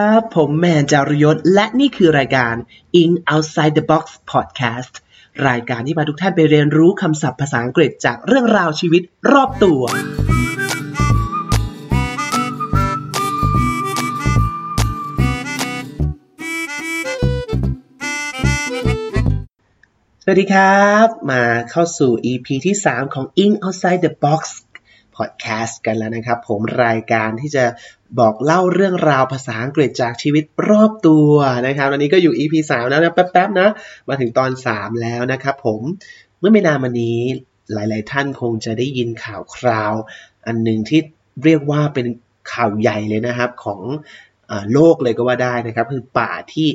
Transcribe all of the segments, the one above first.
ครับผมแมนจารยศ และนี่คือรายการ In Outside the Box Podcast รายการที่พาทุกท่านไปเรียนรู้คำศัพท์ภาษาอังกฤษจากเรื่องราวชีวิตรอบตัว สวัสดีครับ มาเข้าสู่ EP ที่ 3 ของ In Outside the Box Podcast กันแล้วนะครับ ผมรายการที่จะบอกเล่าเรื่องราวภาษาอังกฤษจากชีวิตรอบตัวนะครับวันนี้ก็อยู่ EP 3 แล้วนะแป๊บๆนะ มาถึงตอน 3 แล้วนะครับผมเมื่อไม่นานมานี้หลาย ๆ ท่านคงจะได้ยินข่าวคราว อันหนึ่งที่เรียกว่าเป็นข่าวใหญ่เลยนะครับของโลกเลยก็ว่าได้นะครับ คือป่าที่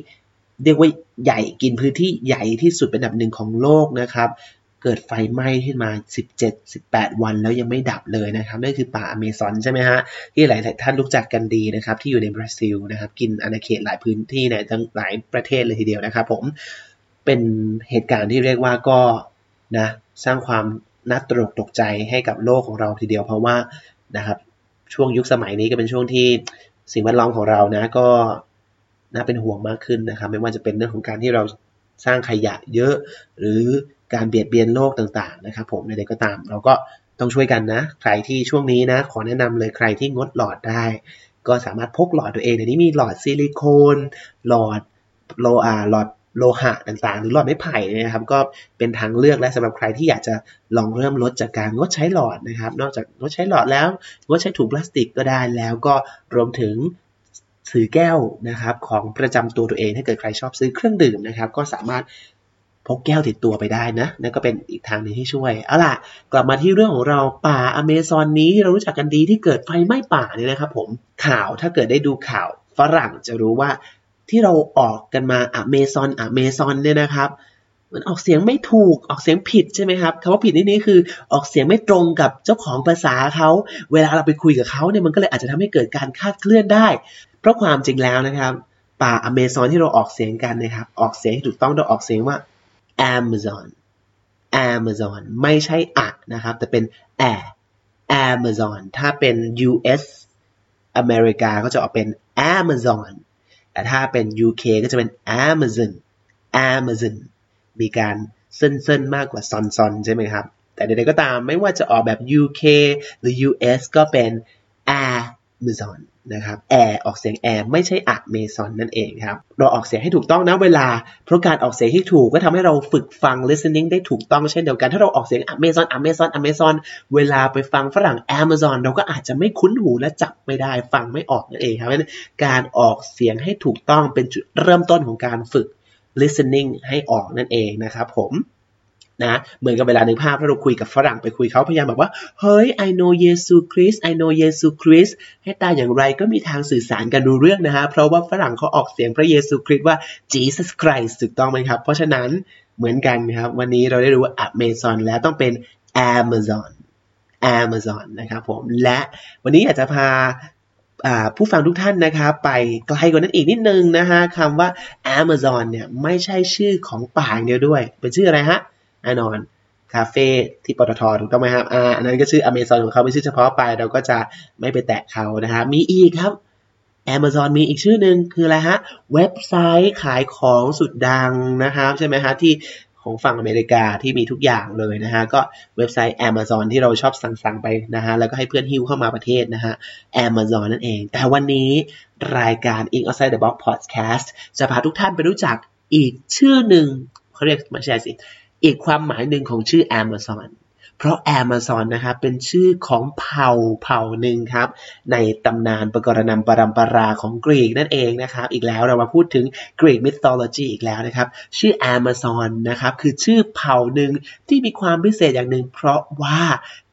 เรียกว่าใหญ่กินพื้นที่ใหญ่ที่สุดเป็นอันดับหนึ่งของโลกนะครับ กิดไฟไหม้ขึ้นมา 17-18 วันแล้วยังไม่ดับเลยนะครับนั่นคือป่าอเมซอนใช่ไหมฮะที่หลายท่านรู้จักกันดีนะครับที่อยู่ในบราซิลนะครับกินอาณาเขตหลายพื้นที่ในทั้งหลายประเทศเลยทีเดียวนะครับผมเป็นเหตุการณ์ที่เรียกว่าก็นะสร้างความน่าตรกตกใจให้กับโลกของเราทีเดียว เพราะว่านะครับช่วงยุคสมัยนี้ก็เป็นช่วงที่สิ่งแวดล้อมของเรานะก็น่าเป็นห่วงมากขึ้นนะครับ ไม่ว่าจะเป็นเรื่องของการที่เราสร้างขยะเยอะ หรือ การเบียดเบียนโลกต่างๆนะครับผมใดๆก็ตาม เราก็ต้องช่วยกันนะ ใครที่ช่วงนี้นะ ขอแนะนำเลยใครที่งดหลอดได้ ก็สามารถพกหลอดตัวเองเดี๋ยวนี้มีหลอดซิลิโคน หลอดโลอาหลอดโลหะต่างๆ หรือหลอดไม้ไผ่นะครับ ก็เป็นทางเลือกและสำหรับใครที่อยากจะลองเริ่มลดจากการงดใช้หลอดนะครับ นอกจากงดใช้หลอดแล้วงดใช้ถุงพลาสติกก็ได้แล้วก็รวมถึงซื้อแก้วนะครับของประจำตัวตัวเองถ้าเกิดใครชอบซื้อเครื่องดื่มนะครับ ก็สามารถ พกแก้วติดตัวไปได้นะนั่นก็เป็นอีกทางนึงที่ช่วยเอาล่ะ กลับมาที่เรื่องของเราป่าอเมซอนนี้ที่เรารู้จักกันดีที่เกิดไฟไหม้ป่าเนี่ยนะครับผมข่าวถ้าเกิดได้ดูข่าวฝรั่งจะรู้ว่าที่เราออกกันมาอเมซอนอเมซอนเนี่ยนะครับมันออกเสียงไม่ถูกออกเสียงผิดใช่ไหมครับคำว่าผิดนี่นี่คือออกเสียงไม่ตรงกับเจ้าของภาษาเขาเวลาเราไปคุยกับเขาเนี่ยมันก็เลยอาจจะทำให้เกิดการคาดเคลื่อนได้ เพราะความจริงแล้วนะครับ ป่าอเมซอนที่เราออกเสียงกันนะครับ ออกเสียงให้ถูกต้องเราออกเสียงว่า Amazon Amazon ไม่ใช่อะนะครับ แต่เป็น a Amazon ถ้าเป็น US อเมริกาก็จะออกเป็น Amazon แต่ถ้าเป็น UK ก็จะเป็น Amazon Amazon มีการเส้นๆ มากกว่าซอนๆ ใช่ไหมครับ แต่ใดๆก็ตามไม่ว่าจะออกแบบ UK หรือ US ก็เป็น Amazon นะครับแอร์ออกเสียงแอร์ไม่ใช่อะเมซอนนั่นเองครับ เราออกเสียงให้ถูกต้องนะเวลา เพราะการออกเสียงที่ถูกก็ทำให้เราฝึกฟัง listening ได้ถูกต้องเช่นเดียวกัน ถ้าเราออกเสียงอะเมซอนอะเมซอนอะเมซอนเวลาไปฟังฝรั่ง Amazon เราก็อาจจะไม่คุ้นหูและจับไม่ได้ฟังไม่ออกนั่นเองครับการออกเสียงให้ถูกต้องเป็นจุดเริ่มต้นของการฝึก listening ให้ออกนั่นเองนะครับผม นะเหมือนกับเวลาในภาพถ้าเราคุยกับฝรั่งไปคุยเขาพยายามบอกว่า เฮ้ย I know เยซูคริส I know เยซูคริสให้ตาอย่างไรก็มีทางสื่อสารกันดูเรื่องนะฮะ เพราะว่าฝรั่งเขาออกเสียงพระเยซูคริสต์ว่า Jesus Christ ถูกต้องไหมครับ เพราะฉะนั้นเหมือนกันครับ วันนี้เราได้รู้ว่า Amazon แล้วต้องเป็น Amazon Amazon นะครับผม และวันนี้อยากจะพาผู้ฟังทุกท่านนะครับไปไกลกว่านั้นอีกนิดนึงนะฮะคำว่า Amazon เนี่ยไม่ใช่ชื่อของป่าเดียวด้วย เป็นชื่ออะไรฮะ แน่นอนคาเฟ่ที่ปตทถูกต้องไหมครับอ่าอันนั้นก็ชื่ออเมซอนของเขาเป็นชื่อเฉพาะไป เราก็จะไม่ไปแตะเขานะฮะมีอีกครับ Amazon มีอีกชื่อหนึ่งคืออะไรฮะ เว็บไซต์ขายของสุดดังนะครับ ใช่ไหมฮะที่ของฝั่งอเมริกาที่มีทุกอย่างเลยนะฮะก็เว็บไซต์ Amazon ที่เราชอบสั่งๆไปนะฮะแล้วก็ให้เพื่อนฮิ้วเข้ามาประเทศนะฮะ Amazon นั่นเอง แต่วันนี้รายการ In Outside the Box Podcast จะพาทุกท่านไปรู้จักอีกชื่อหนึ่งเขาเรียกม่ใช่สิ อีกความหมายหนึ่งของชื่อ Amazon เพราะ Amazon นะครับเป็นชื่อของเผ่าเผ่าหนึ่งครับ ในตำนานประกรณำปรำปราของกรีกนั่นเองนะครับ อีกแล้วเรามาพูดถึงกรีกมิทโลจีอีกแล้วนะครับ ชื่อ Amazon นะครับคือชื่อเผ่าหนึ่งที่มีความพิเศษอย่างหนึ่ง เพราะว่า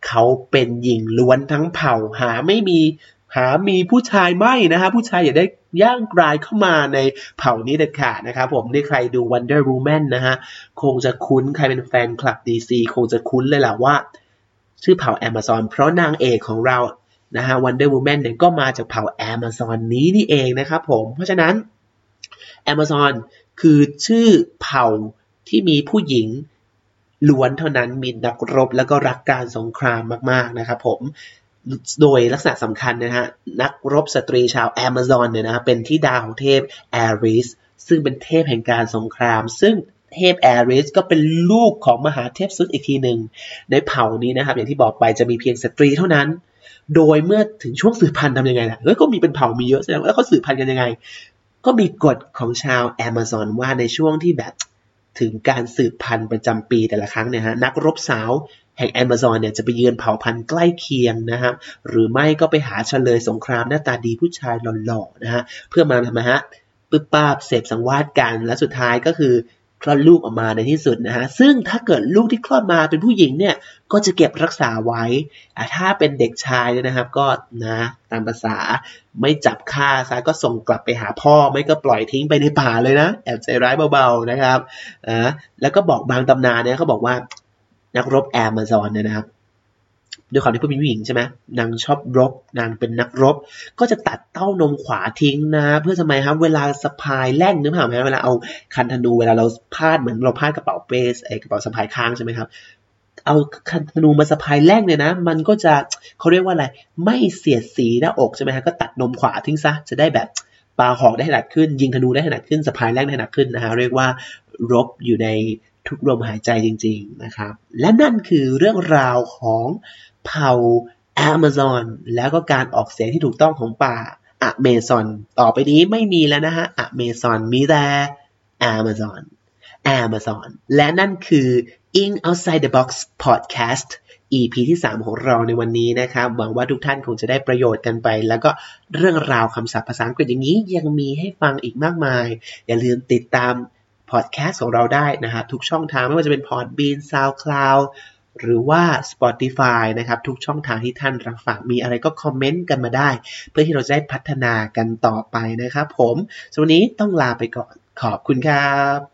เขาเป็นหญิงล้วนทั้งเผ่าหาไม่มีหามีผู้ชายไม่นะฮะผู้ชายอย่าได้ ย่างกลายเข้ามาในเผ่านี้เด็ดขาดนะครับผมนี่ใครดู Wonder Woman นะฮะ คงจะคุ้นใครเป็นแฟนคลับ DC คงจะคุ้นเลยแหละว่า ชื่อเผ่า Amazon เพราะนางเอกของเรานะฮะ Wonder Woman เนี่ยก็มาจากเผ่า Amazon นี้นี่เองนะครับผมเพราะฉะนั้น Amazon คือชื่อเผ่าที่มีผู้หญิงล้วนเท่านั้นมีนักรบแล้วก็รักการสงครามมากๆนะครับผม โดยลักษณะสำคัญนะฮะนักรบสตรีชาวแอมะซอนเนี่ยนะเป็นที่ดาวของเทพแอรีสซึ่งเป็นเทพแห่งการสงคราม ซึ่งเทพแอรีสก็เป็นลูกของมหาเทพซุสอีกทีหนึ่งในเผ่านี้นะครับ อย่างที่บอกไปจะมีเพียงสตรีเท่านั้น โดยเมื่อถึงช่วงสืบพันธุ์ทำยังไงล่ะเออก็มีเป็นเผ่ามีเยอะแสดงว่าเขาสืบพันธุ์กันยังไง ก็มีกฎของชาวแอมะซอนว่าในช่วงที่แบบถึงการสืบพันธุ์ประจำปีแต่ละครั้งเนี่ยฮะนักรบสาว แห่งแอมะซอนเนี่ยจะไปเยือนเผ่าพันธุ์ใกล้เคียงนะครับหรือไม่ก็ไปหาเฉลยสงครามหน้าตาดีผู้ชายหล่อๆนะฮะเพื่อมาทำไมฮะปึ๊บป้าบเสพสังวาสกันและสุดท้ายก็คือคลอดลูกออกมาในที่สุดนะฮะ ซึ่งถ้าเกิดลูกที่คลอดมาเป็นผู้หญิงเนี่ย ก็จะเก็บรักษาไว้ ถ้าเป็นเด็กชายเนี่ยนะครับ ก็นะตามภาษาไม่จับฆ่าซะก็ส่งกลับไปหาพ่อ ไม่ก็ปล่อยทิ้งไปในป่าเลยนะ แอบใจร้ายเบาๆนะครับนะแล้วก็บอกบางตำนานเนี่ยเขาบอกว่า นักรบแอมะซอนเนี่ยนะครับด้วยความที่ผู้เป็นผู้หญิงใช่ไหมนางชอบรบ นางเป็นนักรบ ก็จะตัดเต้านมขวาทิ้งนะ เพื่อทำไมครับ เวลาสะพายแล่งนึกภาพไหมเวลาเอาคันธนูเวลาเราพาดเหมือนเราพาดกระเป๋าเปสไอกระเป๋าสะพายข้างใช่ไหมครับ เอาคันธนูมาสะพายแล่งเนี่ยนะ มันก็จะเขาเรียกว่าอะไร ไม่เสียดสีหน้าอกใช่ไหมครับก็ตัดนมขวาทิ้งซะ จะได้แบบปาหอกได้ถนัดขึ้น ยิงธนูได้ถนัดขึ้น สะพายแล่งได้ถนัดขึ้นนะฮะ เรียกว่ารบอยู่ใน ทุกลมหายใจจริงๆนะครับ และนั่นคือเรื่องราวของเผ่า Amazon แล้วก็การออกเสียงที่ถูกต้องของป่าอเมซอนต่อไปนี้ไม่มีแล้วนะฮะอเมซอนมีแต่ Amazon Amazon และนั่นคือ In Outside the Box Podcast EP ที่ 3 ของเราในวันนี้นะครับ หวังว่าทุกท่านคงจะได้ประโยชน์กันไป แล้วก็เรื่องราวคำศัพท์ภาษาอังกฤษอย่างนี้ยังมีให้ฟังอีกมากมาย อย่าลืมติดตาม พอดแคสต์ของเราได้นะฮะทุกช่องทางไม่ว่าจะเป็น Podbean SoundCloud หรือว่า Spotify นะครับ ทุกช่องทางที่ท่านรับฟังมีอะไรก็คอมเมนต์กันมาได้ เพื่อที่เราจะได้พัฒนากันต่อไปนะครับผมสำหรับวันนี้ต้องลาไปก่อนขอบคุณครับ